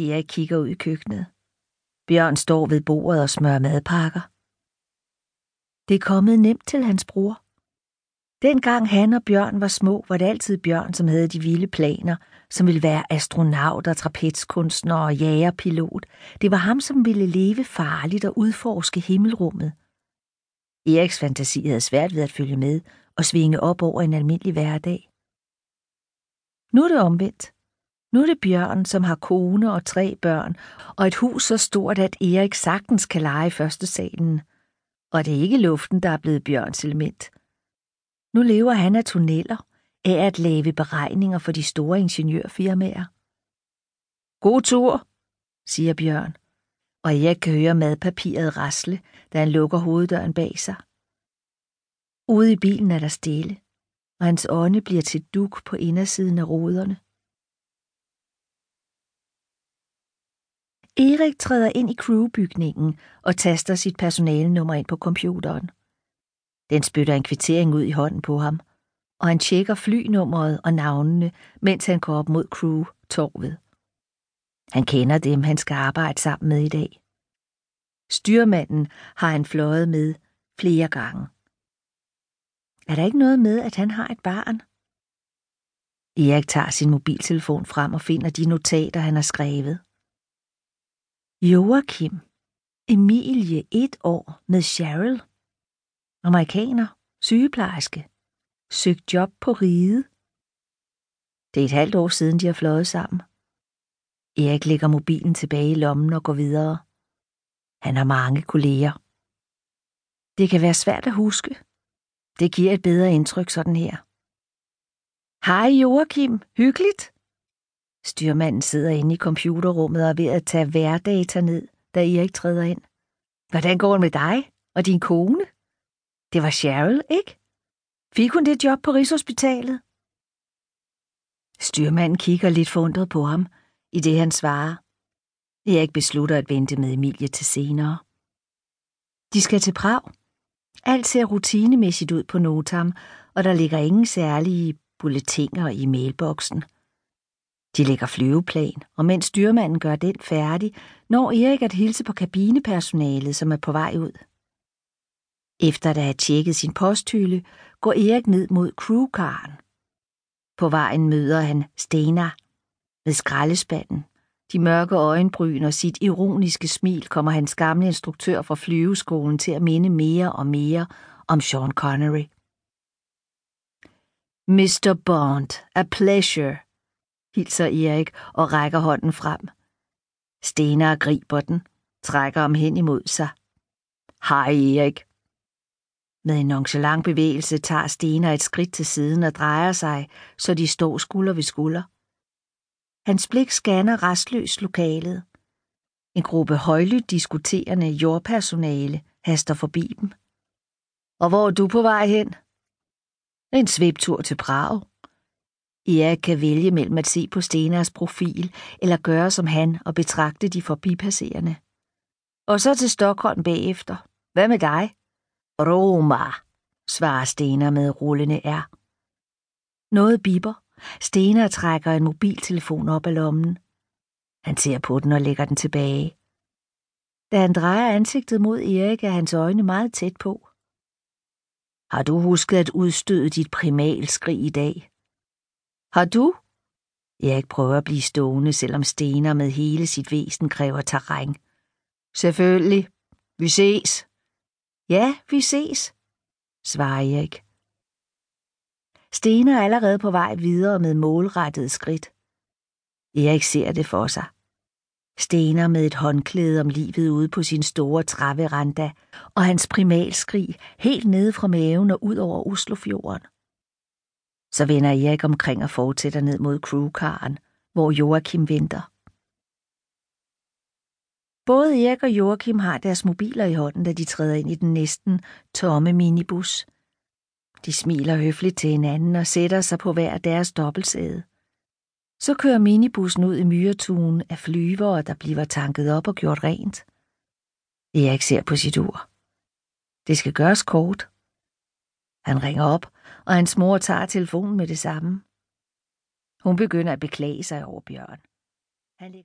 Erik kigger ud i køkkenet. Bjørn står ved bordet og smører madpakker. Det er kommet nemt til hans bror. Dengang han og Bjørn var små, var det altid Bjørn, som havde de vilde planer, som ville være astronaut og trapezkunstner og jagerpilot. Det var ham, som ville leve farligt og udforske himmelrummet. Eriks fantasi havde svært ved at følge med og svinge op over en almindelig hverdag. Nu er det omvendt. Nu er det Bjørn, som har kone og tre børn, og et hus så stort, at Erik sagtens kan lege i første salen. Og det er ikke luften, der er blevet Bjørns element. Nu lever han af tunneller, af at lave beregninger for de store ingeniørfirmaer. God tur, siger Bjørn, og jeg kan høre madpapiret rasle, da han lukker hoveddøren bag sig. Ude i bilen er der stille, og hans ånde bliver til duk på indersiden af ruderne. Erik træder ind i crewbygningen og taster sit personalenummer ind på computeren. Den spytter en kvittering ud i hånden på ham, og han tjekker flynummeret og navnene, mens han går op mod crew-torvet. Han kender dem, han skal arbejde sammen med i dag. Styrmanden har han fløjet med flere gange. Er der ikke noget med, at han har et barn? Erik tager sin mobiltelefon frem og finder de notater, han har skrevet. Joachim, Emilie et år med Cheryl. Amerikaner, sygeplejerske. Søgt job på ride. Det er et halvt år siden, de har fløjet sammen. Erik lægger mobilen tilbage i lommen og går videre. Han har mange kolleger. Det kan være svært at huske. Det giver et bedre indtryk sådan her. Hej Joachim, hyggeligt. Styrmanden sidder inde i computerrummet og er ved at tage hverdata ned, da Erik træder ind. Hvordan går det med dig og din kone? Det var Cheryl, ikke? Fik hun det job på Rigshospitalet? Styrmanden kigger lidt forundret på ham, i det han svarer. Erik beslutter at vente med Emilie til senere. De skal til Prag. Alt ser rutinemæssigt ud på Notam, og der ligger ingen særlige bulletiner i mailboksen. De lægger flyveplan, og mens styrmanden gør den færdig, når Erik at hilse på kabinepersonalet, som er på vej ud. Efter at have tjekket sin posthylde, går Erik ned mod crewkaren. På vejen møder han Stena med skraldespanden. De mørke øjenbryn og sit ironiske smil kommer hans gamle instruktør fra flyveskolen til at minde mere og mere om Sean Connery. Mr. Bond, a pleasure, hilser Erik og rækker hånden frem. Stena griber den, trækker ham hen imod sig. Hej Erik, med en nonchalant bevægelse tager Stena et skridt til siden og drejer sig, så de står skulder ved skulder. Hans blik scanner restløst lokalet. En gruppe højlydt diskuterende jordpersonale haster forbi dem. Og hvor er du på vej hen? En sviptur til Prag. Erik kan vælge mellem at se på Stenas profil eller gøre som han og betragte de forbipasserende. Og så til Stockholm bagefter. Hvad med dig? Roma, svarer Stener med rullende R. Noget biber. Stener trækker en mobiltelefon op af lommen. Han ser på den og lægger den tilbage. Da han drejer ansigtet mod Erik, er hans øjne meget tæt på. Har du husket at udstøde dit primalskrig i dag? Har du? Erik prøver at blive stående, selvom Stener med hele sit væsen kræver terræn. Selvfølgelig. Vi ses. Ja, vi ses, svarer Erik. Stener er allerede på vej videre med målrettet skridt. Erik ser det for sig. Stener med et håndklæde om livet ude på sin store træveranda, og hans primalskrig helt nede fra maven og ud over Oslofjorden. Så vender Erik omkring og fortsætter ned mod crewkaren, hvor Joachim venter. Både Erik og Joachim har deres mobiler i hånden, da de træder ind i den næsten tomme minibus. De smiler høfligt til hinanden og sætter sig på hver deres dobbeltsæde. Så kører minibussen ud i myretuen af flyvere, der bliver tanket op og gjort rent. Erik ser på sit ur. Det skal gøres kort. Han ringer op, og hans mor tager telefonen med det samme. Hun begynder at beklage sig over Bjørn. Han ligger